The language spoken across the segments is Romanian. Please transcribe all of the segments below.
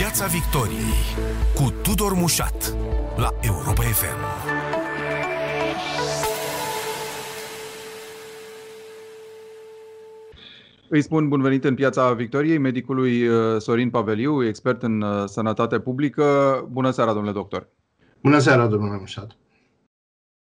Piața Victoriei cu Tudor Mușat la Europa FM. Îi spun bun venit în Piața Victoriei medicului uh, Sorin Paveliu, expert în uh, sănătate publică. Bună seara, domnule doctor! Bună seara, domnule Mușat!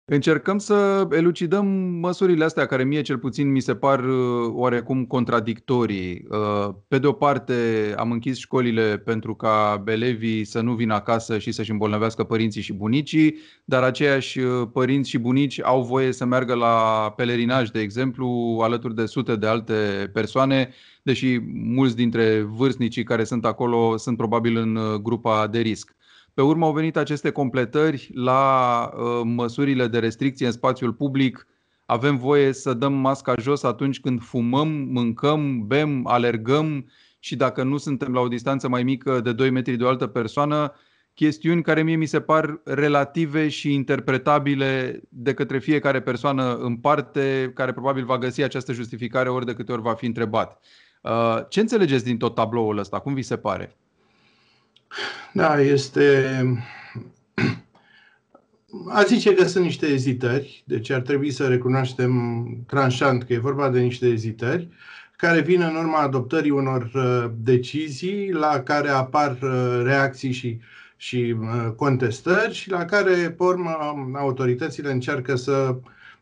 Încercăm să elucidăm măsurile astea care mie cel puțin mi se par uh, oarecum contradictorii. Uh, pe de o parte am închis școlile pentru ca elevii să nu vină acasă și să-și îmbolnăvească părinții și bunicii, dar aceiași uh, părinți și bunici au voie să meargă la pelerinaj, de exemplu, alături de sute de alte persoane, deși mulți dintre vârstnicii care sunt acolo sunt probabil în grupa de risc. Pe urmă au venit aceste completări la uh, măsurile de restricție în spațiul public. Avem voie să dăm masca jos atunci când fumăm, mâncăm, bem, alergăm și dacă nu suntem la o distanță mai mică de 2 metri de o altă persoană, chestiuni care mie mi se par relative și interpretabile de către fiecare persoană în parte, care probabil va găsi această justificare ori de câte ori va fi întrebat. Uh, ce înțelegeți din tot tabloul ăsta? Cum vi se pare? Da, este... A zice că sunt niște ezitări, deci ar trebui să recunoaștem tranșant că e vorba de niște ezitări care vin în urma adoptării unor uh, decizii la care apar uh, reacții și, și uh, contestări și la care, pe urmă, autoritățile încearcă să,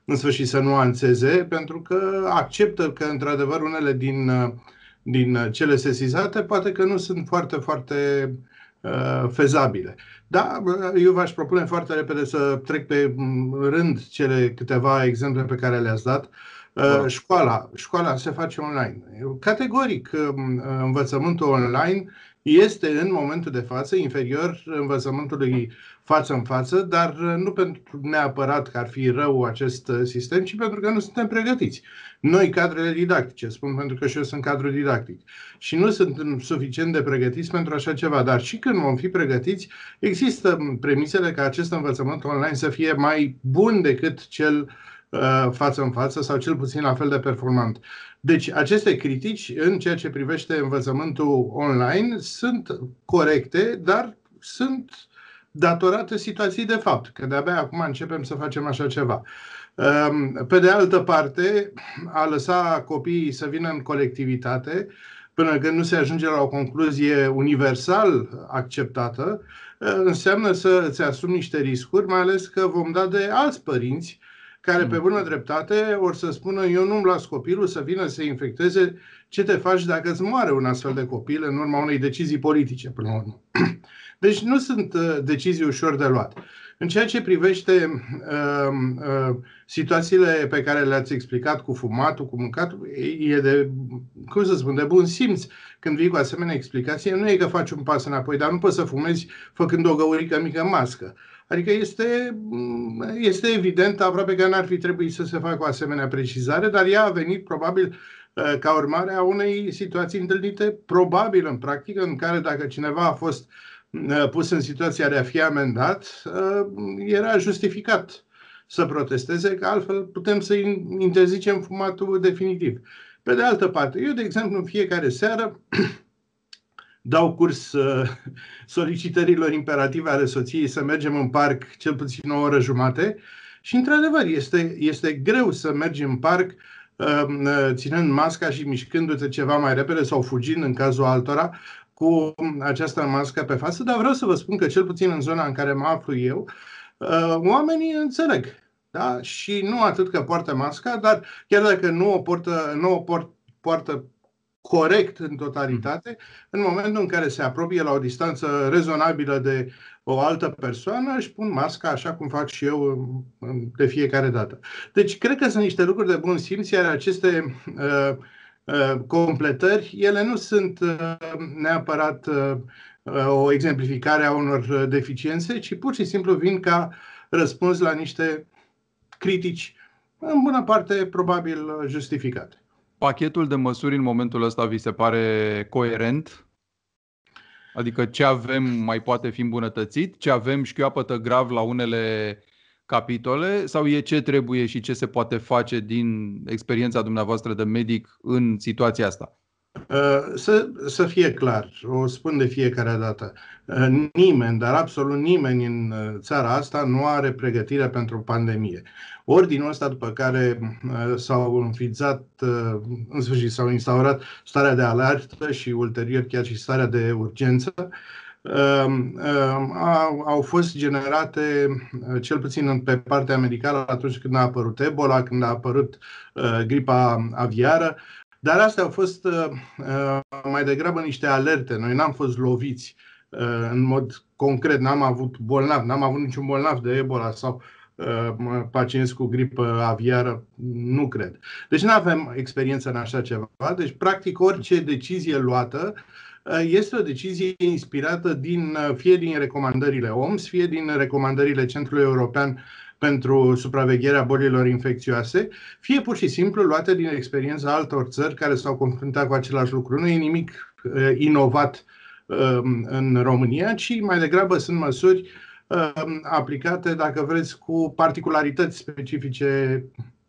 în sfârșit, să nuanțeze, pentru că acceptă că, într-adevăr, unele din, din cele sesizate poate că nu sunt foarte, foarte uh, Uh, fezabile. Da, eu v-aș propune foarte repede să trec pe mm, rând cele câteva exemple pe care le-ați dat. Uh, școala, școala se face online. Categoric, um, învățământul online este în momentul de față inferior învățământului față în față, dar nu pentru neapărat că ar fi rău acest sistem, ci pentru că nu suntem pregătiți. Noi, cadrele didactice, spun pentru că și eu sunt cadru didactic, și nu suntem suficient de pregătiți pentru așa ceva, dar și când vom fi pregătiți, există premisele ca acest învățământ online să fie mai bun decât cel uh, față în față sau cel puțin la fel de performant. Deci, aceste critici în ceea ce privește învățământul online sunt corecte, dar sunt datorate situației de fapt, că de-abia acum începem să facem așa ceva. Ehm, pe de altă parte, a lăsa copiii să vină în colectivitate până când nu se ajunge la o concluzie universal acceptată, înseamnă să îți asumi niște riscuri, mai ales că vom da de alți părinți care pe bună dreptate or să spună eu nu-mi las copilul să vină să infecteze ce te faci dacă îți moare un astfel de copil în urma unei decizii politice până la urmă. Deci nu sunt uh, decizii ușor de luat. În ceea ce privește uh, uh, situațiile pe care le-ați explicat cu fumatul, cu mâncatul, e de, cum să spun, de bun simț când vii cu asemenea explicație. Nu e că faci un pas înapoi, dar nu poți să fumezi făcând o găurică mică în mască. Adică este, este evident, aproape că n-ar fi trebuit să se facă o asemenea precizare, dar ea a venit probabil uh, ca urmare a unei situații întâlnite, probabil în practică, în care dacă cineva a fost uh, pus în situația de a fi amendat, uh, era justificat să protesteze, că altfel putem să interzicem fumatul definitiv. Pe de altă parte, eu, de exemplu, în fiecare seară dau curs uh, solicitărilor imperative ale soției să mergem în parc cel puțin o oră jumate și, într-adevăr, este, este greu să mergi în parc um, uh, ținând masca și mișcându-te ceva mai repede sau fugind în cazul altora cu această mască pe față, dar vreau să vă spun că cel puțin în zona în care mă aflu eu, uh, oamenii înțeleg. Da? Și nu atât că poartă masca, dar chiar dacă nu o, portă, nu o port, poartă corect în totalitate, în momentul în care se apropie la o distanță rezonabilă de o altă persoană, își pun masca așa cum fac și eu de fiecare dată. Deci, cred că sunt niște lucruri de bun simț, iar aceste uh, uh, completări, ele nu sunt uh, neapărat uh, o exemplificare a unor deficiențe, ci pur și simplu vin ca răspuns la niște critici, în bună parte, probabil justificate. Pachetul de măsuri în momentul ăsta vi se pare coerent? Adică ce avem mai poate fi îmbunătățit? Ce avem șchioapătă grav la unele capitole? Sau e ce trebuie și ce se poate face din experiența dumneavoastră de medic în situația asta? Uh, să, să fie clar, o spun de fiecare dată, uh, nimeni, dar absolut nimeni în uh, țara asta nu are pregătire pentru pandemie. Ordinul ăsta după care s-au înființat, în sfârșit s-au instaurat starea de alertă și ulterior chiar și starea de urgență, au fost generate, cel puțin pe partea medicală, atunci când a apărut Ebola, când a apărut gripa aviară, dar astea au fost uh, uh, mai degrabă niște alerte. Noi n-am fost loviți uh, în mod concret, n-am avut bolnav, n-am avut niciun bolnav de Ebola sau pacienți cu gripă aviară, nu cred. Deci nu avem experiență în așa ceva. Deci, practic, orice decizie luată este o decizie inspirată din, fie din recomandările OMS, fie din recomandările Centrului European pentru supravegherea bolilor infecțioase, fie pur și simplu luate din experiența altor țări care s-au confruntat cu același lucru. Nu e nimic uh, inovat uh, în România, ci mai degrabă sunt măsuri uh, aplicate, dacă vreți, cu particularități specifice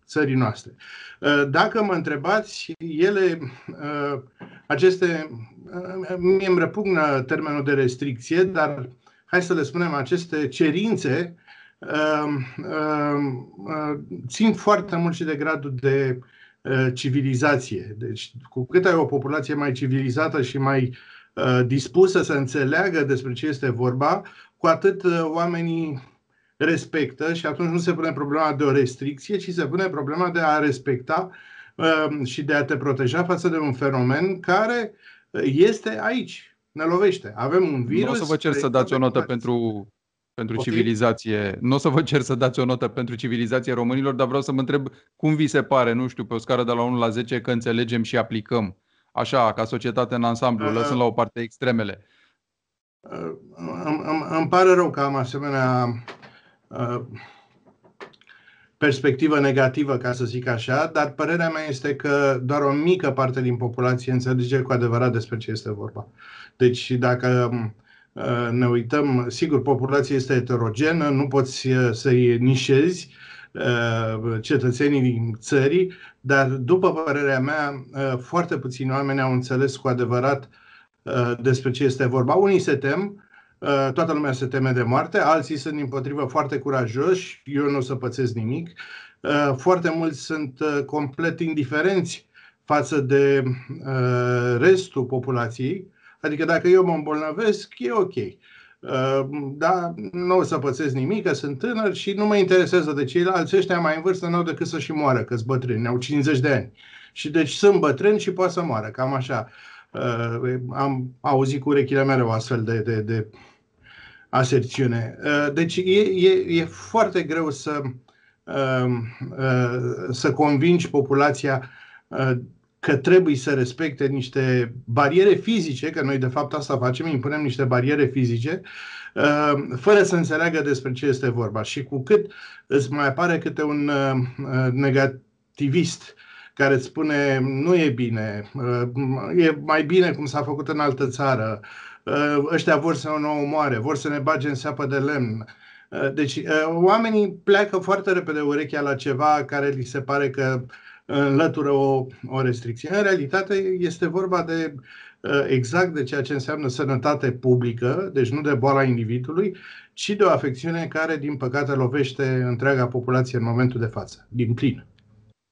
țării noastre. Uh, dacă mă întrebați, ele, uh, aceste, uh, mie îmi repugnă termenul de restricție, dar hai să le spunem, aceste cerințe Ehm, ehm, ehm, țin foarte mult și de gradul de civilizație. Deci, cu cât ai o populație mai civilizată și mai dispusă să înțeleagă despre ce este vorba, cu atât oamenii respectă și atunci nu se pune problema de o restricție, ci se pune problema de a respecta și de a te proteja față de un fenomen care este aici, ne lovește. Avem un virus. Nu o să vă cer să dați o notă pentru pentru okay. civilizație. Nu o să vă cer să dați o notă pentru civilizație românilor, dar vreau să mă întreb cum vi se pare, nu știu, pe o scară de la 1 la 10, că înțelegem și aplicăm. Așa, ca societate în ansamblu, uh, lăsând la o parte extremele. Uh, îmi, îmi pare rău că am asemenea uh, perspectivă negativă, ca să zic așa, dar părerea mea este că doar o mică parte din populație înțelege cu adevărat despre ce este vorba. Deci dacă Uh, ne uităm, sigur, populația este heterogenă, nu poți uh, să-i nișezi uh, cetățenii din țării, dar după părerea mea, foarte puțini oameni au înțeles cu adevărat despre ce este vorba. Unii se tem, toată lumea se teme de moarte, alții sunt împotrivă foarte curajoși, eu nu o să pățesc nimic. Foarte mulți sunt complet indiferenți față de restul populației Adică dacă eu mă îmbolnăvesc, e ok. Uh, da, nu o să pățesc nimic, că sunt tânăr și nu mă interesează de ceilalți. Ăștia mai în vârstă nu au decât să și moară, că sunt bătrâni, au 50 de ani. Și deci sunt bătrâni și poate să moară, cam așa. Uh, am auzit cu urechile mele o astfel de, de, de aserțiune. Uh, deci e, e, e foarte greu să, să convingi populația că trebuie să respecte niște bariere fizice, că noi de fapt asta facem, impunem niște bariere fizice, uh, fără să înțeleagă despre ce este vorba. Și cu cât îți mai apare câte un uh, negativist care îți spune nu e bine, uh, e mai bine cum s-a făcut în altă țară, ăștia vor să ne omoare, vor să ne bage în seapă de lemn. Deci oamenii pleacă foarte repede urechea la ceva care li se pare că înlătură o, o restricție. În realitate este vorba de uh, exact de ceea ce înseamnă sănătate publică, deci nu de boala individului, ci de o afecțiune care, din păcate, lovește întreaga populație în momentul de față, din plin.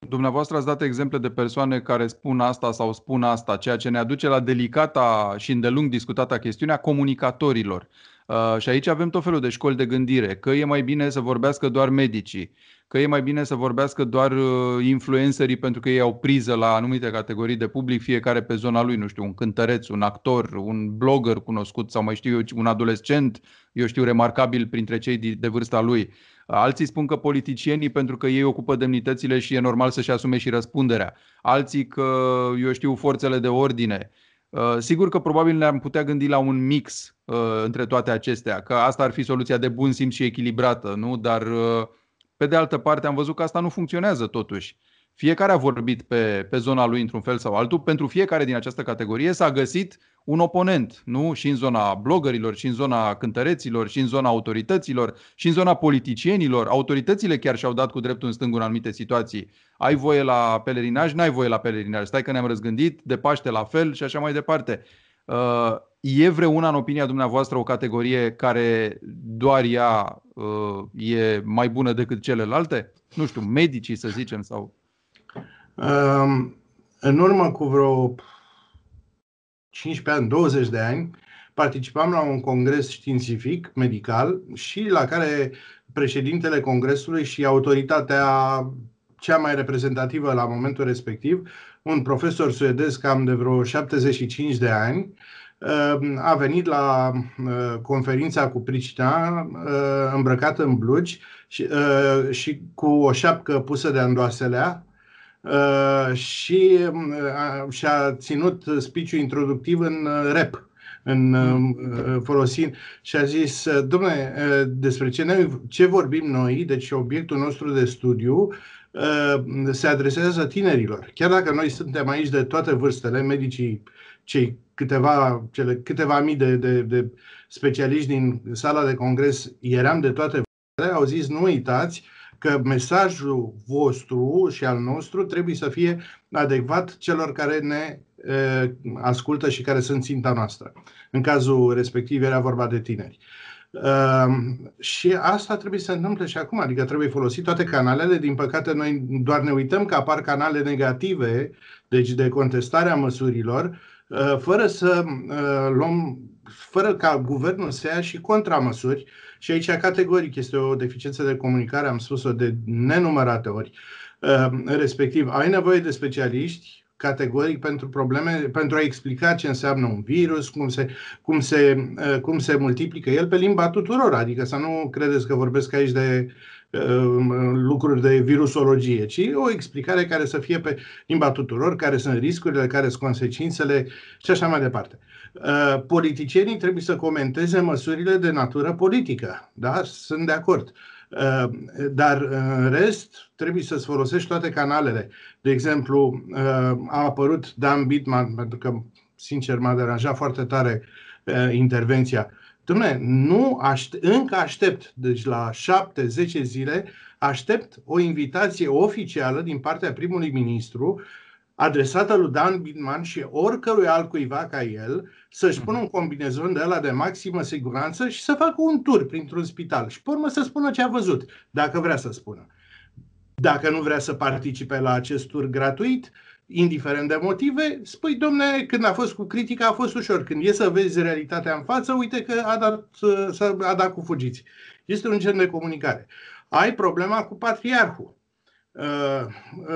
Dumneavoastră ați dat exemple de persoane care spun asta sau spun asta, ceea ce ne aduce la delicata și îndelung discutata chestiunea comunicatorilor. Uh, și aici avem tot felul de școli de gândire, că e mai bine să vorbească doar medicii, că e mai bine să vorbească doar uh, influencerii pentru că ei au priză la anumite categorii de public, fiecare pe zona lui, nu știu, un cântăreț, un actor, un blogger cunoscut sau mai știu eu, un adolescent, eu știu, remarcabil printre cei de vârsta lui. Alții spun că politicienii pentru că ei ocupă demnitățile și e normal să-și asume și răspunderea. Alții că, eu știu, forțele de ordine. Uh, sigur că probabil ne-am putea gândi la un mix uh, între toate acestea, că asta ar fi soluția de bun simț și echilibrată, nu? Dar pe de altă parte, am văzut că asta nu funcționează totuși. fiecare a vorbit pe, pe zona lui într-un fel sau altul, pentru fiecare din această categorie s-a găsit un oponent, nu? Și în zona blogărilor, și în zona cântăreților, și în zona autorităților, și în zona politicienilor. Autoritățile chiar și-au dat cu dreptul în stângul în anumite situații. Ai voie la pelerinaj, n-ai voie la pelerinaj. Stai că ne-am răzgândit, de Paște la fel și așa mai departe. Uh, e vreuna, în opinia dumneavoastră, o categorie care doar ea uh, e mai bună decât celelalte? Nu știu, medicii, să zicem, sau... Um, în urmă cu vreo 15 ani, 20 de ani, participam la un congres științific, medical, și la care președintele congresului și autoritatea cea mai reprezentativă la momentul respectiv, un profesor suedez cam de vreo 75 de ani, a venit la uh, conferința cu Pricina uh, îmbrăcat în blugi și, uh, și cu o șapcă pusă de andoaselea, Uh, și uh, și-a ținut speech introductiv în uh, rap în folosind și a zis, domnule, despre ce, ne, ce vorbim noi, deci obiectul nostru de studiu se adresează tinerilor. Chiar dacă noi suntem aici de toate vârstele, medicii, cei câteva, cele câteva mii de, de, de specialiști din sala de congres, eram de toate vârstele, au zis, nu uitați, că mesajul vostru și al nostru trebuie să fie adecvat celor care ne e, ascultă și care sunt ținta noastră. În cazul respectiv era vorba de tineri. Uh, și asta trebuie să se întâmple și acum, adică trebuie folosit toate canalele. Din păcate, noi doar ne uităm că apar canale negative, deci de contestare a măsurilor, uh, fără să uh, luăm, fără ca guvernul să ia și contramăsuri și aici, categoric, este o deficiență de comunicare, am spus-o de nenumărate ori. Ehm, respectiv, ai nevoie de specialiști categoric pentru probleme, pentru a explica ce înseamnă un virus, cum se, cum se, eh, cum se multiplică el pe limba tuturor. Adică să nu credeți că vorbesc aici de ehm, lucruri de virusologie, ci o explicare care să fie pe limba tuturor, care sunt riscurile, care sunt consecințele și așa mai departe. Uh, politicienii trebuie să comenteze măsurile de natură politică. Da? Sunt de acord. Uh, dar în rest trebuie să-ți folosești toate canalele. De exemplu, uh, a apărut Dan Bitman, pentru că, sincer, m-a deranjat foarte tare intervenția. Dumne, nu aștept, încă aștept, deci la 7-10 zile, aștept o invitație oficială din partea primului ministru adresată lui Dan Bitman și oricărui altcuiva ca el să-și pună un combinezon de ăla de maximă siguranță și să facă un tur printr-un spital și pe urmă să spună ce a văzut, dacă vrea să spună. Dacă nu vrea să participe la acest tur gratuit, indiferent de motive, spui, domne, când a fost cu critica a fost ușor. Când e să vezi realitatea în față, uite că a dat, a dat cu fugiți. Este un gen de comunicare. Ai problema cu patriarhul Uh,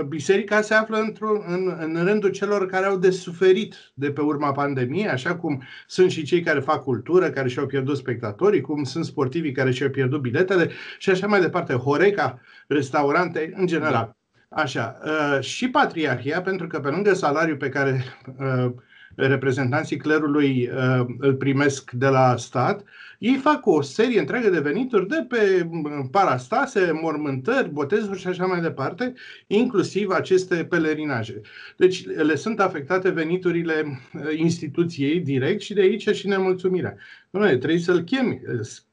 biserica se află într-un, în, în rândul celor care au de suferit de pe urma pandemiei, așa cum sunt și cei care fac cultură, care și-au pierdut spectatorii, cum sunt sportivii care și-au pierdut biletele și așa mai departe, Horeca, restaurante, în general. Așa. Uh, și patriarhia, pentru că pe lângă salariul pe care uh, reprezentanții clerului îl primesc de la stat, ei fac o serie întreagă de venituri de pe parastase, mormântări, botezuri și așa mai departe, inclusiv aceste pelerinaje. Deci le sunt afectate veniturile uh, instituției direct și de aici și nemulțumirea. Noi trebuie să-l chemi,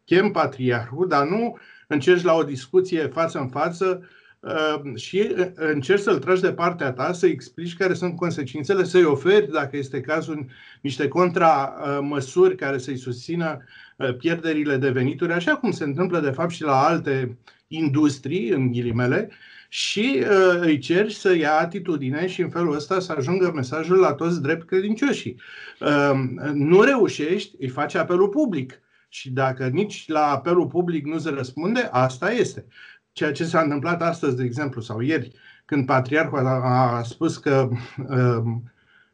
chem patriarhul, dar nu încerci la o discuție față în față uh, și uh, încerci să-l tragi de partea ta, să explici care sunt consecințele, să-i oferi, dacă este cazul, niște contramăsuri care să-i susțină Uh, pierderile de venituri, așa cum se întâmplă de fapt și la alte industrii, în ghilimele, și uh, îi ceri să ia atitudine și în felul ăsta să ajungă mesajul la toți drept credincioșii. Uh, nu reușești, îi faci apelul public. Și dacă nici la apelul public nu se răspunde, asta este. Ceea ce s-a întâmplat astăzi, de exemplu, sau ieri, când patriarhul a, a spus că uh,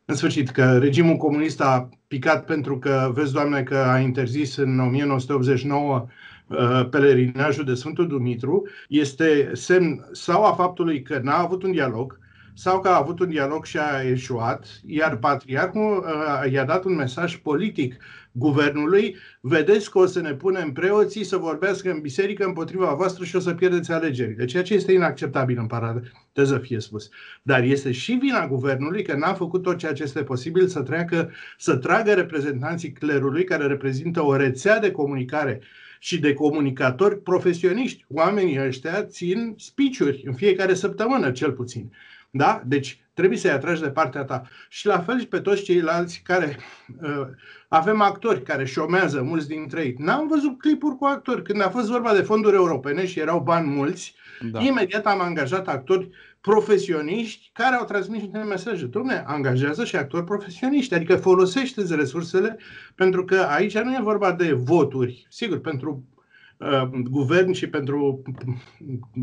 în sfârșit, că regimul comunist a picat pentru că, vezi, Doamne, că a interzis în 1989 uh, pelerinajul de Sfântul Dumitru, este semn sau a faptului că n-a avut un dialog, sau că a avut un dialog și a eșuat, iar patriarhul uh, i-a dat un mesaj politic guvernului, vedeți că o să ne punem preoții să vorbească în biserică împotriva voastră și o să pierdeți alegerile, ceea ce este inacceptabil în paranteză fie spus. Dar este și vina guvernului că n-a făcut tot ceea ce este posibil să treacă, să tragă reprezentanții clerului care reprezintă o rețea de comunicare și de comunicatori profesioniști. Oamenii ăștia țin spiciuri în fiecare săptămână, cel puțin. Da? Deci trebuie să-i atragi de partea ta. Și la fel și pe toți ceilalți care uh, avem actori care șomează, mulți dintre ei. N-am văzut clipuri cu actori. Când a fost vorba de fonduri europene și erau bani mulți, da. imediat am angajat actori profesioniști care au transmis niște mesaje. Dom'le, angajează și actori profesioniști, adică folosește resursele, pentru că aici nu e vorba de voturi. Sigur, pentru Uh, guvern și pentru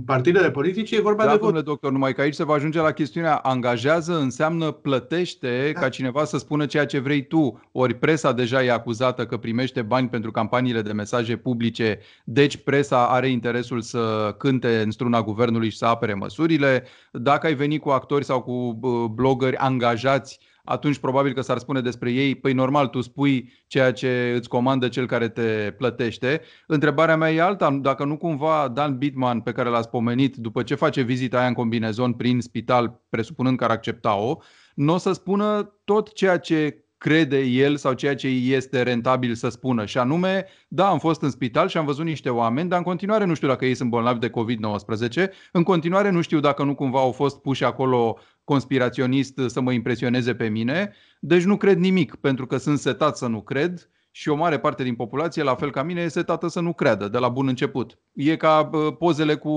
partidele politice, e vorba da, de vot. doctor, numai că aici se va ajunge la chestiunea angajează înseamnă plătește da. ca cineva să spună ceea ce vrei tu. Ori presa deja e acuzată că primește bani pentru campaniile de mesaje publice, deci presa are interesul să cânte în struna guvernului și să apere măsurile. Dacă ai venit cu actori sau cu uh, blogări angajați atunci probabil că s-ar spune despre ei, păi normal, tu spui ceea ce îți comandă cel care te plătește. Întrebarea mea e alta, dacă nu cumva Dan Bitman, pe care l-ați pomenit, după ce face vizita aia în combinezon prin spital, presupunând că ar accepta-o, nu o să spună tot ceea ce crede el sau ceea ce este rentabil să spună. Și anume, da, am fost în spital și am văzut niște oameni, dar în continuare nu știu dacă ei sunt bolnavi de COVID-19, în continuare nu știu dacă nu cumva au fost puși acolo conspiraționist să mă impresioneze pe mine, deci nu cred nimic, pentru că sunt setat să nu cred și o mare parte din populație, la fel ca mine, e setată să nu creadă de la bun început. E ca pozele cu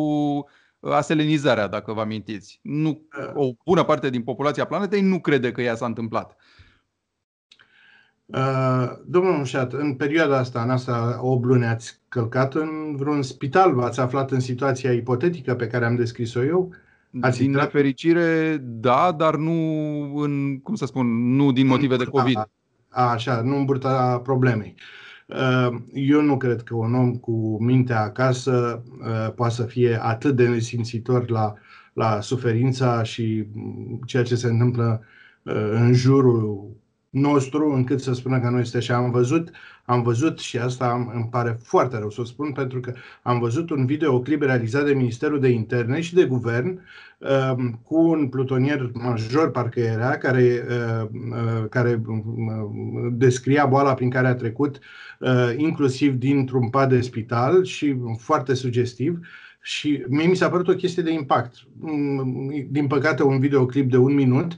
aselenizarea, dacă vă amintiți. Nu, o bună parte din populația planetei nu crede că ea s-a întâmplat. Uh, domnul Mușat, în perioada asta, în asta 8 luni, ați călcat în vreun spital? V-ați aflat în situația ipotetică pe care am descris-o eu? Ați din intrat... nefericire, da, dar nu în, cum să spun, nu din motive de COVID. A, așa, nu în burta problemei. Uh, eu nu cred că un om cu mintea acasă uh, poate să fie atât de nesimțitor la, la suferința și ceea ce se întâmplă uh, în jurul nostru încât să spună că nu este așa. Am văzut, am văzut și asta îmi pare foarte rău să o spun pentru că am văzut un videoclip realizat de Ministerul de Interne și de Guvern um, cu un plutonier major, parcă era, care, uh, uh, care uh, descria boala prin care a trecut, inclusiv dintr-un pat de spital și foarte sugestiv. Și mie mi s-a părut o chestie de impact. Mm, din păcate, un videoclip de un minut,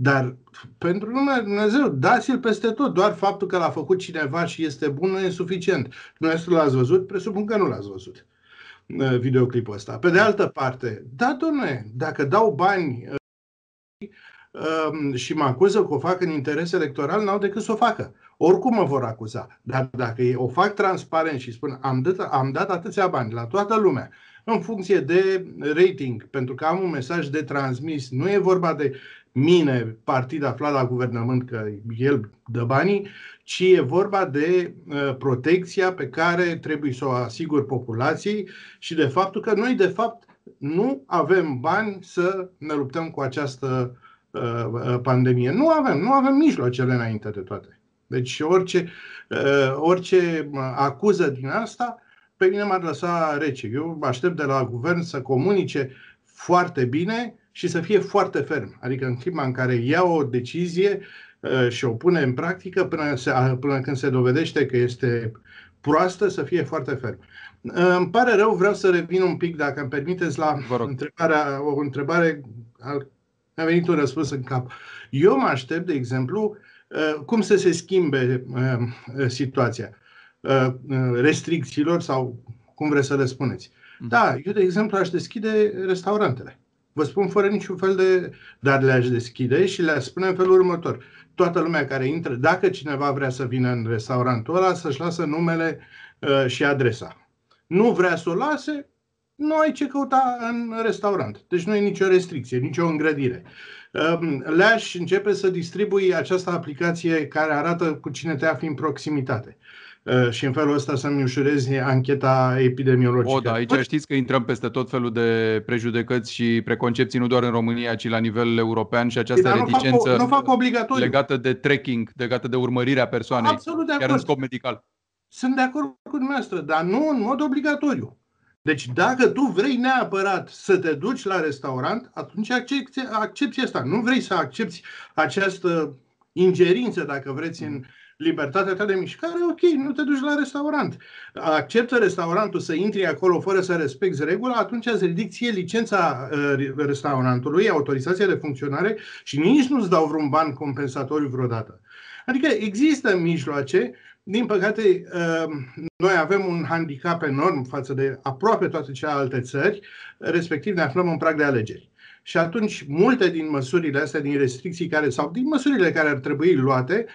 dar pentru lumea Dumnezeu, dați-l peste tot. Doar faptul că l-a făcut cineva și este bun nu e suficient. Dumnezeu l-ați văzut? Presupun că nu l-ați văzut uh, videoclipul ăsta. Pe de altă parte, da, domnule, dacă dau bani uh, um, și mă acuză că o fac în interes electoral, n-au decât să o facă. Oricum mă vor acuza. Dar dacă o fac transparent și spun am dat, am dat atâția bani la toată lumea, în funcție de rating, pentru că am un mesaj de transmis, nu e vorba de mine, partid aflat la guvernământ, că el dă banii, ci e vorba de uh, protecția pe care trebuie să o asigur populației și de faptul că noi, de fapt, nu avem bani să ne luptăm cu această uh, uh pandemie. Nu avem, nu avem mijloacele înainte de toate. Deci orice, uh, orice acuză din asta, pe mine m-ar lăsa rece. Eu aștept de la guvern să comunice foarte bine și să fie foarte ferm. Adică în clipa în care ia o decizie uh, și o pune în practică până, se, până când se dovedește că este proastă, să fie foarte ferm. Uh, îmi pare rău, vreau să revin un pic, dacă îmi permiteți, la întrebarea, o întrebare, mi-a venit un răspuns în cap. Eu mă aștept, de exemplu, uh, cum să se schimbe situația restricțiilor sau cum vreți să le spuneți. Mhm. Da, eu, de exemplu, aș deschide restaurantele. Vă spun fără niciun fel de... Dar le-aș deschide și le-aș spune în felul următor. Toată lumea care intră, dacă cineva vrea să vină în restaurantul ăla, să-și lasă numele uh, și adresa. Nu vrea să o lase, nu ai ce căuta în restaurant. Deci nu e nicio restricție, nicio îngrădire. Um, le-aș începe să distribui această aplicație care arată cu cine te afli în proximitate. Uh, și în felul ăsta să-mi ușurezi ancheta epidemiologică. O, da, aici știți că intrăm peste tot felul de prejudecăți și preconcepții, nu doar în România, ci la nivel european și această reticență nu fac, nu fac obligatoriu. legată de tracking, legată de urmărirea persoanei, Absolut de chiar în scop medical. Sunt de acord cu dumneavoastră, dar nu în mod obligatoriu. Deci dacă tu vrei neapărat să te duci la restaurant, atunci accepti, accepti asta. Nu vrei să accepti această ingerință, dacă vreți, în libertatea ta de mișcare, ok, nu te duci la restaurant. Acceptă restaurantul să intri acolo fără să respecti regula, atunci îți ridic ție licența uh, restaurantului, autorizația de funcționare și nici nu-ți dau vreun ban compensatoriu vreodată. Adică există mijloace din păcate, ehm, noi avem un handicap enorm față de aproape toate celelalte țări, respectiv ne aflăm în prag de alegeri. Și atunci, multe din măsurile astea, din restricții care, sau din măsurile care ar trebui luate,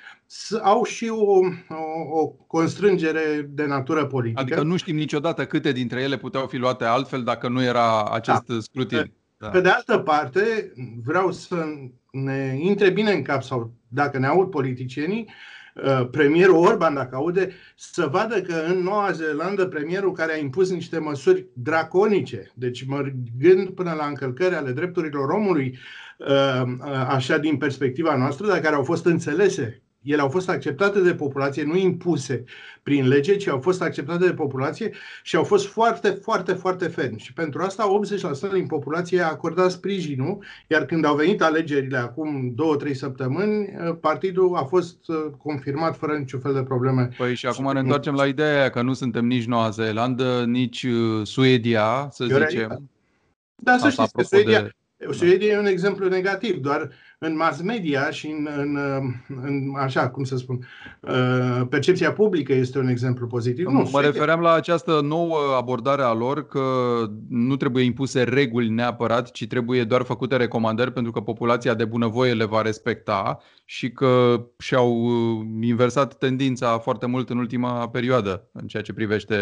au și o, o, o constrângere de natură politică. Adică nu știm niciodată câte dintre ele puteau fi luate altfel dacă nu era acest da. scrutin. Da. Pe de altă parte, vreau să ne intre bine în cap, sau dacă ne aud politicienii, Uh, premierul Orban, dacă aude, să vadă că în Noua Zeelandă premierul care a impus niște măsuri draconice, deci mergând până la încălcări ale drepturilor omului, uh, uh, așa din perspectiva noastră, dar care au fost înțelese ele au fost acceptate de populație, nu impuse prin lege, ci au fost acceptate de populație și au fost foarte, foarte, foarte fermi. Și pentru asta 80% din populație a acordat sprijinul, iar când au venit alegerile acum 2-3 săptămâni, partidul a fost uh, confirmat fără niciun fel de probleme. Păi și acum ne întoarcem la ideea că nu suntem nici Noua Zeelandă, nici uh, Suedia, să zicem. Da, să știți că Suedia, de... Suedia e un exemplu negativ, doar în mass media și în, în, în așa, cum să spun, uh, percepția publică este un exemplu pozitiv. Nu, mă refeream la această nouă abordare a lor că nu trebuie impuse reguli neapărat, ci trebuie doar făcute recomandări pentru că populația de bunăvoie le va respecta și că și-au uh, inversat tendința foarte mult în ultima perioadă în ceea ce privește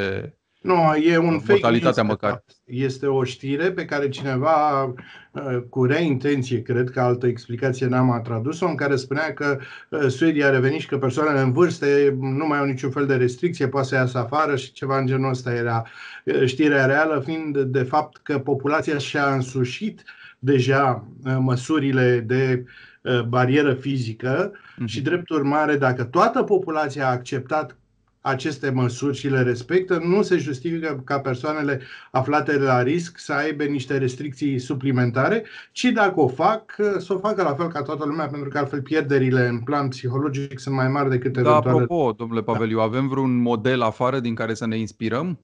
nu, e un fake news. măcar. Este o știre pe care cineva, uh, cu rea intenție, cred că altă explicație n-am tradus-o, în care spunea că uh, Suedia a revenit și că persoanele în vârstă nu mai au niciun fel de restricție, poate să iasă afară și ceva în genul ăsta era uh, știrea reală, fiind de fapt că populația și-a însușit deja măsurile de barieră fizică uh-huh. și drept urmare, dacă toată populația a acceptat aceste măsuri și le respectă, nu se justifică ca persoanele aflate la risc să aibă niște restricții suplimentare, ci dacă o fac, să o facă la fel ca toată lumea, pentru că altfel pierderile în plan psihologic sunt mai mari decât da, eventuale... apropo, domnule Paveliu, da. avem vreun model afară din care să ne inspirăm?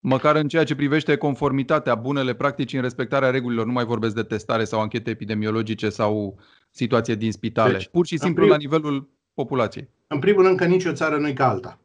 Măcar în ceea ce privește conformitatea, bunele practici în respectarea regulilor, nu mai vorbesc de testare sau anchete epidemiologice sau situație din spitale, deci, pur și simplu prim, la nivelul populației. În primul rând că nicio țară nu e ca alta.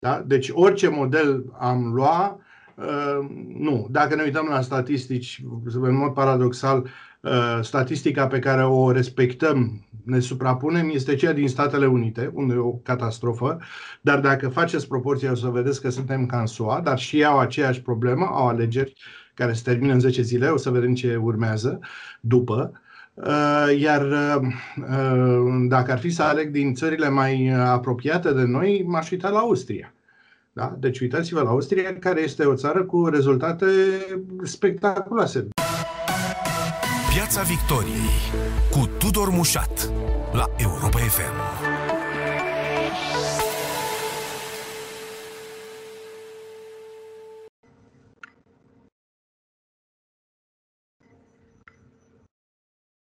Da? Deci orice model am lua, uh, nu. Dacă ne uităm la statistici, în mod paradoxal, uh, statistica pe care o respectăm, ne suprapunem, este cea din Statele Unite, unde e o catastrofă, dar dacă faceți proporția o să vedeți că suntem ca în SUA, dar și ei au aceeași problemă, au alegeri care se termină în 10 zile, o să vedem ce urmează după. Uh, iar uh, dacă ar fi să aleg din țările mai apropiate de noi, m-aș uita la Austria. Da? Deci uitați-vă la Austria, care este o țară cu rezultate spectaculoase. Piața Victoriei cu Tudor Mușat la Europa FM.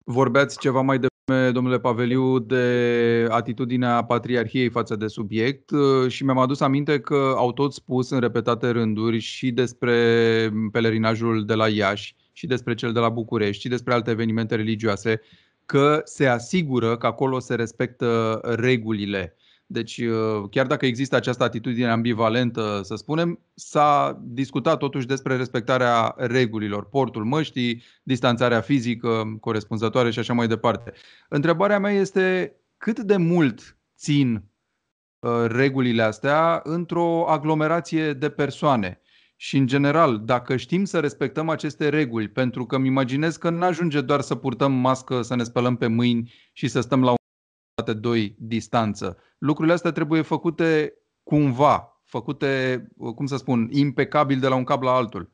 Vorbeați ceva mai devreme, domnule Paveliu, de atitudinea patriarhiei față de subiect uh, și mi-am adus aminte că au tot spus în repetate rânduri și despre pelerinajul de la Iași și despre cel de la București și despre alte evenimente religioase că se asigură că acolo se respectă regulile. Deci, uh, chiar dacă există această atitudine ambivalentă, să spunem, s-a discutat totuși despre respectarea regulilor, portul măștii, distanțarea fizică corespunzătoare și așa mai departe. Întrebarea mea este cât de mult țin uh, regulile astea într-o aglomerație de persoane și, în general, dacă știm să respectăm aceste reguli, pentru că îmi imaginez că nu ajunge doar să purtăm mască, să ne spălăm pe mâini și să stăm la un doi distanță. Lucrurile astea trebuie făcute cumva, făcute, cum să spun, impecabil de la un cap la altul.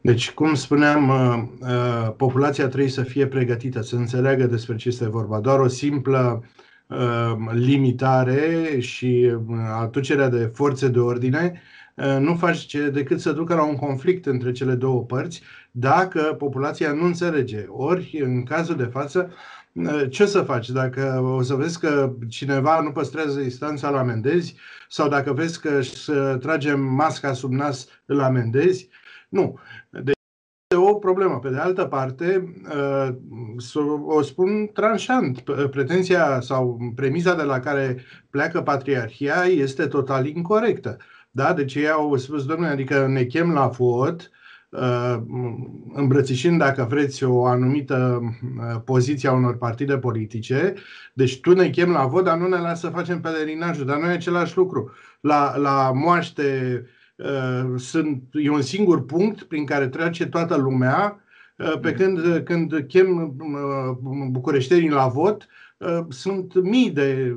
Deci, cum spuneam, uh, uh, populația trebuie să fie pregătită, să înțeleagă despre ce este vorba. Doar o simplă uh, limitare și aducerea de forțe de ordine nu face decât să ducă la un conflict între cele două părți dacă populația nu înțelege. Ori, în cazul de față, ce să faci? Dacă o să vezi că cineva nu păstrează distanța, la amendezi, sau dacă vezi că să tragem masca sub nas, îl amendezi, nu. Deci este o problemă. Pe de altă parte, uh, o spun tranșant, pretenția sau premisa de la care pleacă patriarhia este total incorrectă. Da? Deci ei au spus, domnule, adică ne chem la vot, uh, îmbrățișând, dacă vreți, o anumită uh, poziție a unor partide politice. Deci tu ne chem la vot, dar nu ne lasă să facem pelerinajul. Dar nu e același lucru. La, la moaște Uh, sunt, e un singur punct prin care trece toată lumea, uh, pe mm. când, când chem uh, bucureștenii la vot, sunt mii de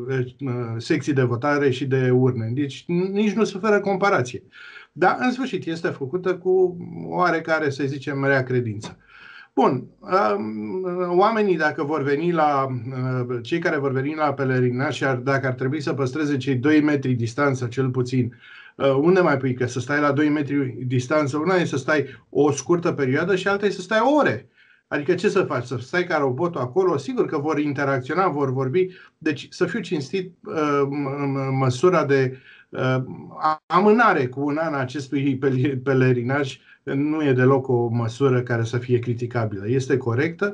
secții de votare și de urne. Deci nici nu suferă comparație. Dar, în sfârșit, este făcută cu oarecare, să zicem, rea credință. Bun, um, oamenii dacă vor veni la, cei care vor veni la pelerinaj și ar, dacă ar trebui să păstreze cei 2 metri distanță cel puțin Uh, unde mai pui? Că să stai la 2 metri distanță, una e să stai o scurtă perioadă și alta e să stai ore. Adică ce să faci? Să stai ca robotul acolo? Sigur că vor interacționa, vor vorbi. Deci să fiu cinstit, uh, măsura de uh, amânare cu un an acestui pelerinaj nu e deloc o măsură care să fie criticabilă. Este corectă,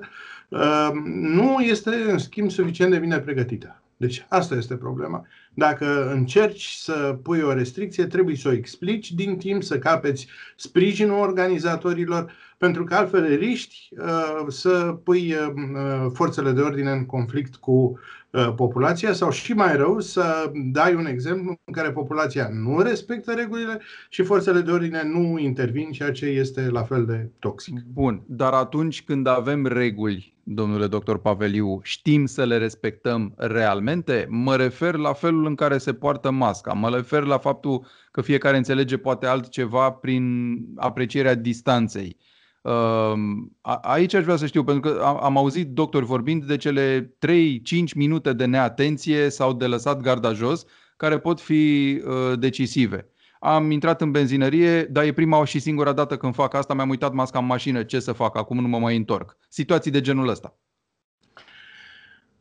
nu este, în schimb, suficient de bine pregătită. Deci asta este problema. Dacă încerci să pui o restricție, trebuie să o explici din timp, să capeți sprijinul organizatorilor, pentru că altfel riști uh, să pui uh, uh, forțele de ordine în conflict cu uh, populația sau și mai rău să dai un exemplu în care populația nu respectă regulile și forțele de ordine nu intervin, ceea ce este la fel de toxic. Bun, dar atunci când avem reguli domnule doctor Paveliu, știm să le respectăm realmente? Mă refer la felul în care se poartă masca, mă refer la faptul că fiecare înțelege poate altceva prin aprecierea distanței. Um, aici aș vrea să știu, pentru că am auzit doctori vorbind de cele 3-5 minute de neatenție sau de lăsat garda jos, care pot fi uh, decisive. Am intrat în benzinărie, dar e prima și singura dată când fac asta, mi-am uitat masca în mașină, ce să fac, acum nu mă mai întorc. Situații de genul ăsta.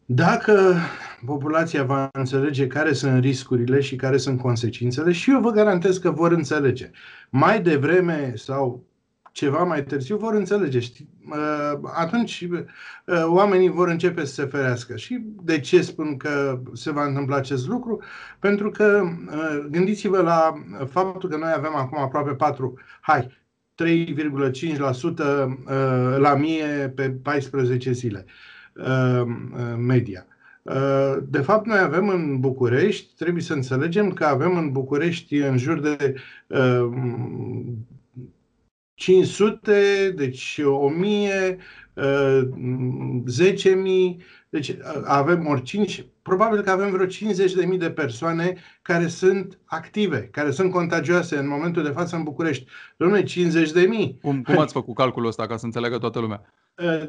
Dacă populația va înțelege care sunt riscurile și care sunt consecințele, și eu vă garantez că vor înțelege. Mai devreme sau ceva mai târziu vor înțelege. Știi? Uh, atunci uh, oamenii vor începe să se ferească. Și de ce spun că se va întâmpla acest lucru? Pentru că uh, gândiți-vă la faptul că noi avem acum aproape 4, hai, 3,5% la mie pe 14 zile media. De fapt, noi avem în București, trebuie să înțelegem că avem în București în jur de 500, deci 1000, 10.000, deci avem ori 5, probabil că avem vreo 50.000 de persoane care sunt active, care sunt contagioase în momentul de față în București. Dom'le, 50.000. Cum, cum ați făcut calculul ăsta ca să înțeleagă toată lumea?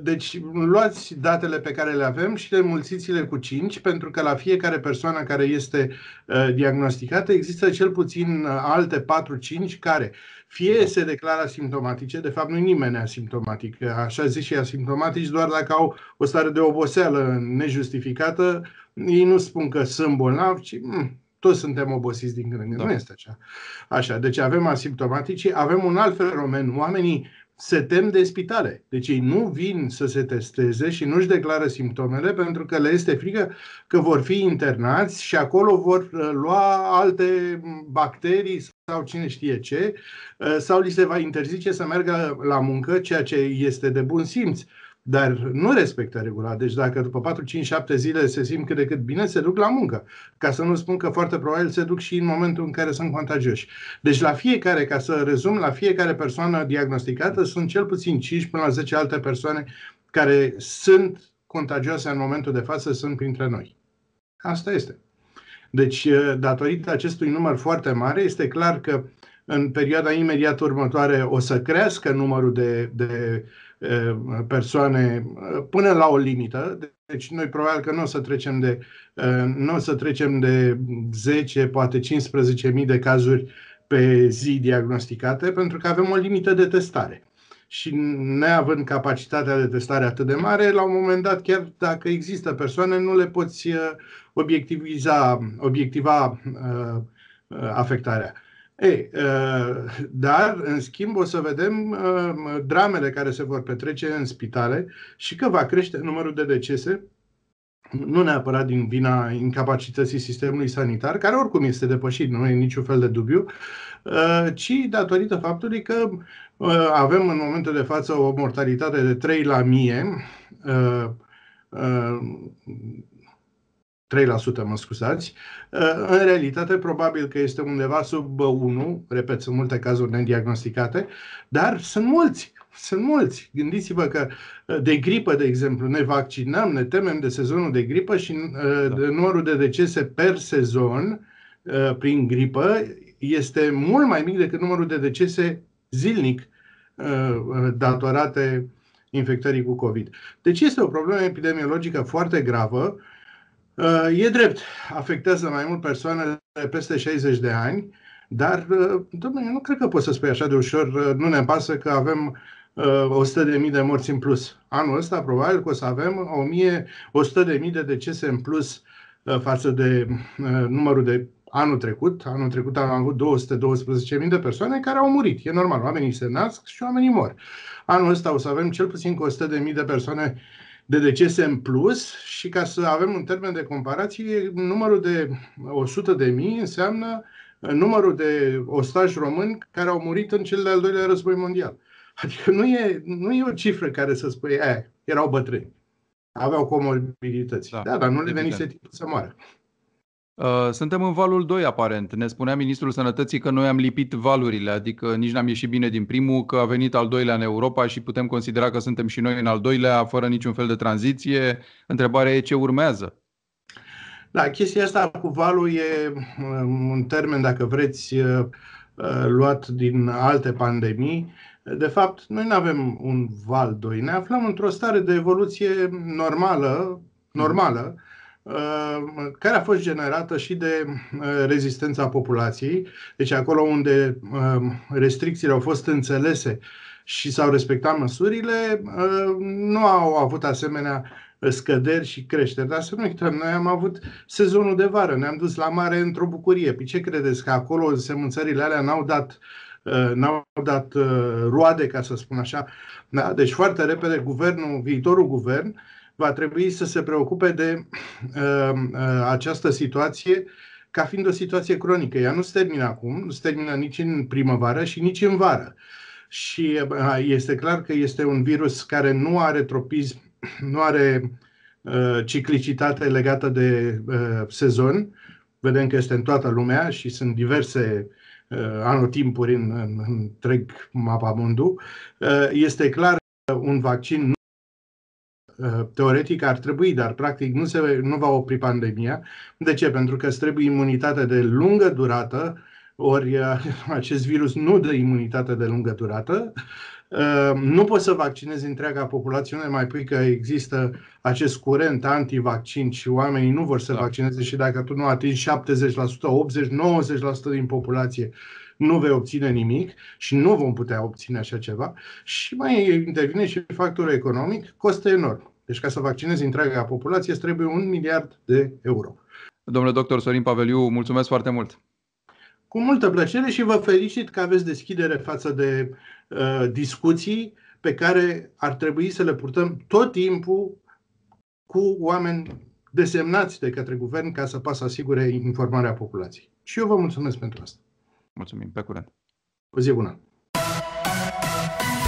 Deci luați datele pe care le avem și le mulțiți-le cu 5, pentru că la fiecare persoană care este diagnosticată există cel puțin alte 4-5 care fie se declară asimptomatice, de fapt nu nimeni asimptomatic, așa zis și asimptomatici doar dacă au o stare de oboseală nejustificată, ei nu spun că sunt bolnavi, ci mm, toți suntem obosiți din când în când. Da. Nu este așa. Așa, deci avem asimptomatici, avem un alt fenomen. Oamenii se tem de spitale. Deci ei nu vin să se testeze și nu-și declară simptomele pentru că le este frică că vor fi internați și acolo vor uh, lua alte bacterii sau cine știe ce, uh, sau li se va interzice să meargă la muncă, ceea ce este de bun simț. Dar nu respectă regula. Deci dacă după 4, 5, 7 zile se simt cât de cât bine, se duc la muncă. Ca să nu spun că foarte probabil se duc și în momentul în care sunt contagioși. Deci la fiecare, ca să rezum, la fiecare persoană diagnosticată sunt cel puțin 5 până la 10 alte persoane care sunt contagioase în momentul de față, sunt printre noi. Asta este. Deci, datorită acestui număr foarte mare, este clar că în perioada imediat următoare o să crească numărul de, de persoane până la o limită. Deci noi probabil că nu o să trecem de, nu o să trecem de 10, poate 15.000 de cazuri pe zi diagnosticate, pentru că avem o limită de testare. Și neavând capacitatea de testare atât de mare, la un moment dat, chiar dacă există persoane, nu le poți obiectiviza, obiectiva afectarea. Ei, dar, în schimb, o să vedem dramele care se vor petrece în spitale și că va crește numărul de decese, nu neapărat din vina incapacității sistemului sanitar, care oricum este depășit, nu e niciun fel de dubiu, ci datorită faptului că avem în momentul de față o mortalitate de 3 la mie, 3%, mă scuzați. Uh, în realitate, probabil că este undeva sub 1, repet, sunt multe cazuri nediagnosticate, dar sunt mulți. Sunt mulți. Gândiți-vă că uh, de gripă, de exemplu, ne vaccinăm, ne temem de sezonul de gripă și uh, da. numărul de decese per sezon prin gripă este mult mai mic decât numărul de decese zilnic datorate infectării cu COVID. Deci este o problemă epidemiologică foarte gravă E drept, afectează mai mult persoanele peste 60 de ani, dar, domnule, nu cred că poți să spui așa de ușor, nu ne pasă că avem 100.000 de morți în plus. Anul ăsta probabil că o să avem 100.000 de decese în plus față de numărul de anul trecut. Anul trecut am avut 212.000 de persoane care au murit. E normal, oamenii se nasc și oamenii mor. Anul ăsta o să avem cel puțin cu 100.000 de persoane de decese în plus și ca să avem un termen de comparație, numărul de 100 de mii înseamnă numărul de ostași români care au murit în cel de-al doilea război mondial. Adică nu e, nu e o cifră care să spui, aia, erau bătrâni, aveau comorbidități. Da, da dar nu le venise timpul să moară. Uh, suntem în valul 2 aparent. Ne spunea Ministrul Sănătății că noi am lipit valurile, adică nici n-am ieșit bine din primul, că a venit al doilea în Europa și putem considera că suntem și noi în al doilea, fără niciun fel de tranziție. Întrebarea e ce urmează. Da, chestia asta cu valul e um, un termen, dacă vreți, uh, uh, luat din alte pandemii. De fapt, noi nu avem un val 2, ne aflăm într-o stare de evoluție normală, normală, mm Uh, care a fost generată și de uh, rezistența populației. Deci acolo unde uh, restricțiile au fost înțelese și s-au respectat măsurile, nu au avut asemenea scăderi și creșteri. Dar să nu uităm, noi am avut sezonul de vară, ne-am dus la mare într-o bucurie. Pe ce credeți că acolo semânțările alea n-au dat n-au dat roade, ca să spun așa. Da? Deci foarte repede guvernul, viitorul guvern, va trebui să se preocupe de uh, uh, această situație ca fiind o situație cronică. Ea nu se termină acum, nu se termină nici în primăvară și nici în vară. Și uh, este clar că este un virus care nu are tropism, nu are uh, ciclicitate legată de uh, sezon. Vedem că este în toată lumea și sunt diverse uh, anotimpuri în, în, în întreg mapamondul. Uh, este clar că un vaccin Uh, teoretic ar trebui, dar practic nu, se, nu va opri pandemia. De ce? Pentru că îți trebuie imunitate de lungă durată, ori uh, acest virus nu dă imunitate de lungă durată. Uh, nu poți să vaccinezi întreaga populație, nu mai pui că există acest curent antivaccin și oamenii nu vor să da. vaccineze și dacă tu nu atingi 70%, 80, 90% din populație, nu vei obține nimic și nu vom putea obține așa ceva. Și mai intervine și factorul economic, costă enorm. Deci ca să vaccinezi întreaga populație îți trebuie un miliard de euro. Domnule doctor Sorin Paveliu, mulțumesc foarte mult! Cu multă plăcere și vă felicit că aveți deschidere față de uh, discuții pe care ar trebui să le purtăm tot timpul cu oameni desemnați de către guvern ca să poată să asigure informarea populației. Și eu vă mulțumesc pentru asta. Mulțumim, pe curând. O zi bună!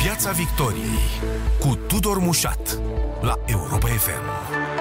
Piața Victoriei cu Tudor Mușat la Europa FM.